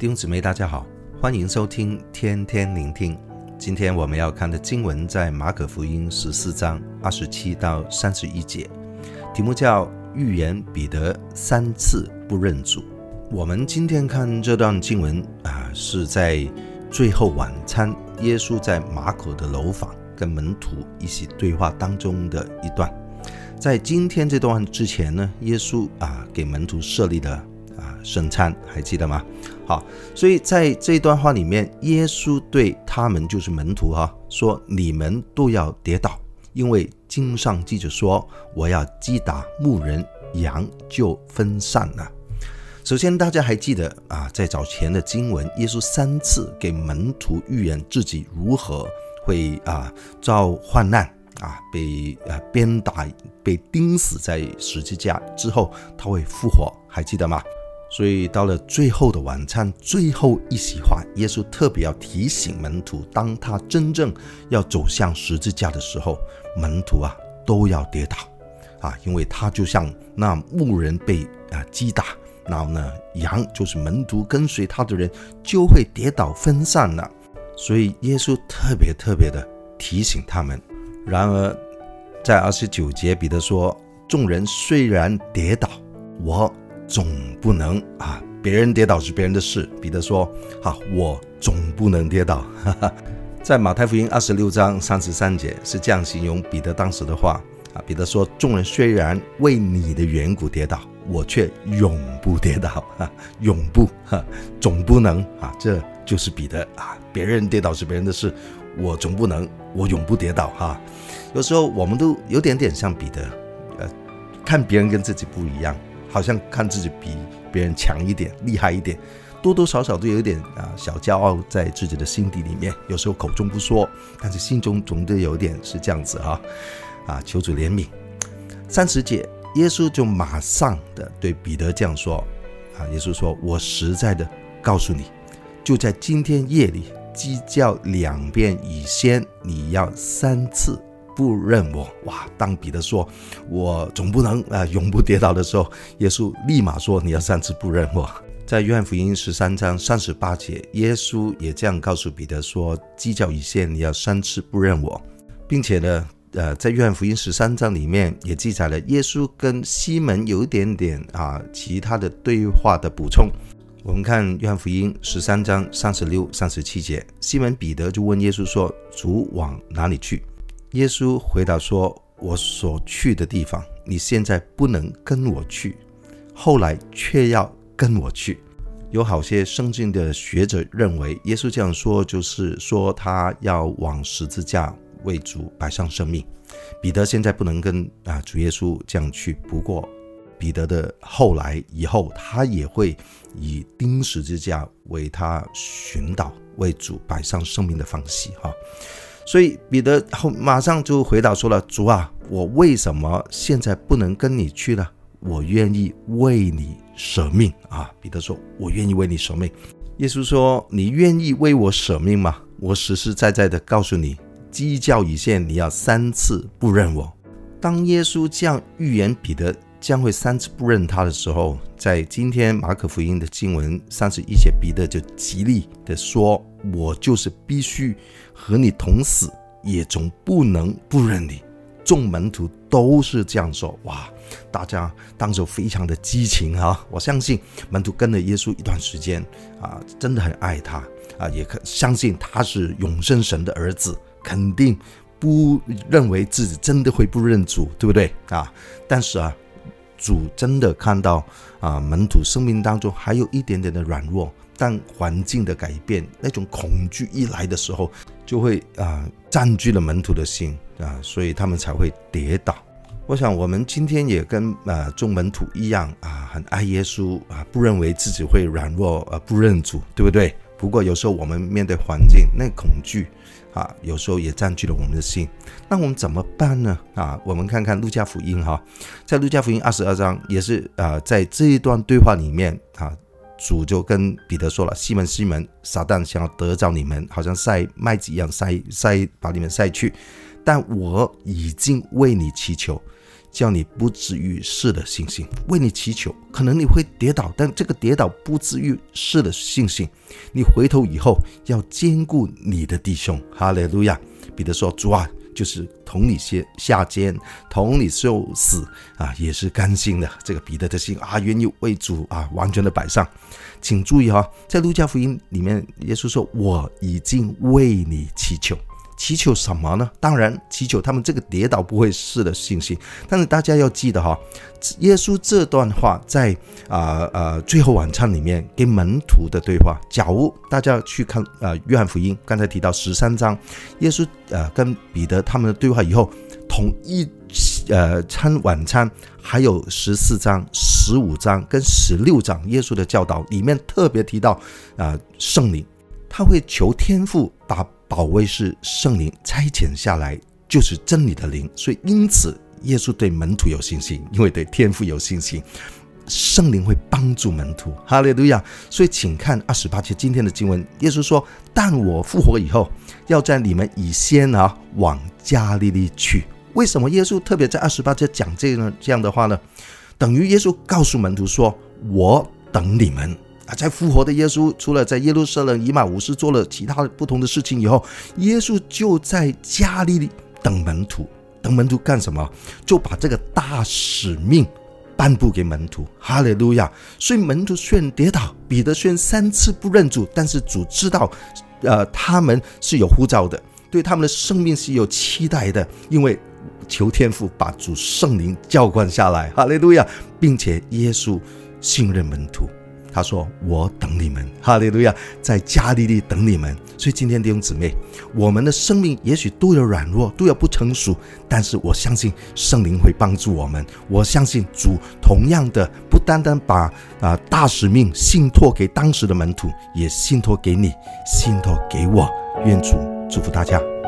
弟兄姊妹，大家好，欢迎收听天天聆听。今天我们要看的经文在马可福音十四章二十七到三十一节，题目叫“预言彼得三次不认主”。我们今天看这段经文啊，是在最后晚餐，耶稣在马可的楼房跟门徒一起对话当中的一段。在今天这段之前呢，耶稣啊给门徒设立的啊圣餐，还记得吗？好，所以在这段话里面，耶稣对他们就是门徒哈、说你们都要跌倒，因为经上记着说，我要击打牧人，羊就分散了。首先，大家还记得啊，在早前的经文，耶稣三次给门徒预言自己如何会啊遭患难啊，被啊鞭打，被钉死在十字架之后，他会复活，还记得吗？所以到了最后的晚餐，最后一席话，耶稣特别要提醒门徒，当他真正要走向十字架的时候，门徒啊都要跌倒啊，因为他就像那牧人被啊击打，然后呢，羊就是门徒跟随他的人就会跌倒分散了。所以耶稣特别特别的提醒他们。然而在二十九节，彼得说：“众人虽然跌倒，我。”总不能啊！别人跌倒是别人的事。彼得说：“好，我总不能跌倒。”在马太福音二十六章三十三节是这样形容彼得当时的话啊。彼得说：“众人虽然为你的缘故跌倒，我却永不跌倒啊！永不哈，总不能啊！这就是彼得啊！别人跌倒是别人的事，我总不能，我永不跌倒哈。有时候我们都有点点像彼得，呃，看别人跟自己不一样。”好像看自己比别人强一点、厉害一点，多多少少都有一点啊小骄傲在自己的心底里面。有时候口中不说，但是心中总得有点是这样子哈。啊，求主怜悯。三十节，耶稣就马上的对彼得这样说：啊，耶稣说，我实在的告诉你，就在今天夜里，鸡叫两遍以先，你要三次。不认我哇！当彼得说“我总不能啊、呃、永不跌倒”的时候，耶稣立马说：“你要三次不认我。”在约翰福音十三章三十八节，耶稣也这样告诉彼得说：“鸡叫以先，你要三次不认我。”并且呢，呃，在约翰福音十三章里面也记载了耶稣跟西门有一点点啊其他的对话的补充。我们看约翰福音十三章三十六、三十七节，西门彼得就问耶稣说：“主往哪里去？”耶稣回答说：“我所去的地方，你现在不能跟我去，后来却要跟我去。”有好些圣经的学者认为，耶稣这样说就是说他要往十字架为主摆上生命。彼得现在不能跟啊主耶稣这样去，不过彼得的后来以后，他也会以钉十字架为他寻导为主摆上生命的方式哈。所以彼得后马上就回答说了：“主啊，我为什么现在不能跟你去呢？我愿意为你舍命啊！”彼得说：“我愿意为你舍命。”耶稣说：“你愿意为我舍命吗？我实实在在的告诉你，鸡叫以先，你要三次不认我。”当耶稣这样预言彼得将会三次不认他的时候，在今天马可福音的经文三十一节，彼得就极力的说。我就是必须和你同死，也总不能不认你。众门徒都是这样说，哇！大家当时非常的激情啊！我相信门徒跟了耶稣一段时间啊，真的很爱他啊，也可相信他是永生神的儿子，肯定不认为自己真的会不认主，对不对啊？但是啊，主真的看到啊，门徒生命当中还有一点点的软弱。当环境的改变，那种恐惧一来的时候，就会啊、占据了门徒的心啊，所以他们才会跌倒。我想我们今天也跟啊众门徒一样啊，很爱耶稣啊，不认为自己会软弱啊，不认主，对不对？不过有时候我们面对环境，那恐惧啊，有时候也占据了我们的心。那我们怎么办呢？啊，我们看看路加福音哈，在路加福音二十二章也是啊，在这一段对话里面啊。主就跟彼得说了：“西门，西门，撒旦想要得着你们，好像筛麦子一样筛筛把你们筛去。但我已经为你祈求，叫你不至于失了信心。为你祈求，可能你会跌倒，但这个跌倒不至于失了信心。你回头以后要兼顾你的弟兄。哈利路亚！彼得说：“主啊。”就是同你先下监，同你受死啊，也是甘心的。这个彼得的心啊，愿意为主啊完全的摆上。请注意哈、在路加福音里面，耶稣说：“我已经为你祈求。”祈求什么呢？当然祈求他们这个跌倒不会失了信心。但是大家要记得哈，耶稣这段话在啊呃最后晚餐里面跟门徒的对话。假如大家去看啊约翰福音，刚才提到十三章，耶稣呃跟彼得他们的对话以后，同一呃餐晚餐，还有十四章、十五章跟十六章，耶稣的教导里面特别提到啊圣灵，他会求天父把。保卫是圣灵差遣下来，就是真理的灵，所以因此耶稣对门徒有信心，因为对天父有信心，圣灵会帮助门徒。哈利路亚！所以请看二十八节今天的经文，耶稣说：“但我复活以后，要在你们以先啊往加利利去。”为什么耶稣特别在二十八节讲这呢这样的话呢？等于耶稣告诉门徒说：“我等你们。”在复活的耶稣，除了在耶路撒冷以马忤斯做了其他不同的事情以后，耶稣就在加利利等门徒。等门徒干什么？就把这个大使命颁布给门徒。哈利路亚！所以门徒虽然跌倒，彼得虽然三次不认主，但是主知道，呃，他们是有呼召的，对他们的生命是有期待的，因为求天父把主圣灵浇灌下来。哈利路亚！并且耶稣信任门徒。他说：“我等你们，哈利路亚，在加利利等你们。”所以今天弟兄姊妹，我们的生命也许都有软弱，都有不成熟，但是我相信圣灵会帮助我们。我相信主同样的，不单单把啊大使命信托给当时的门徒，也信托给你，信托给我。愿主祝福大家。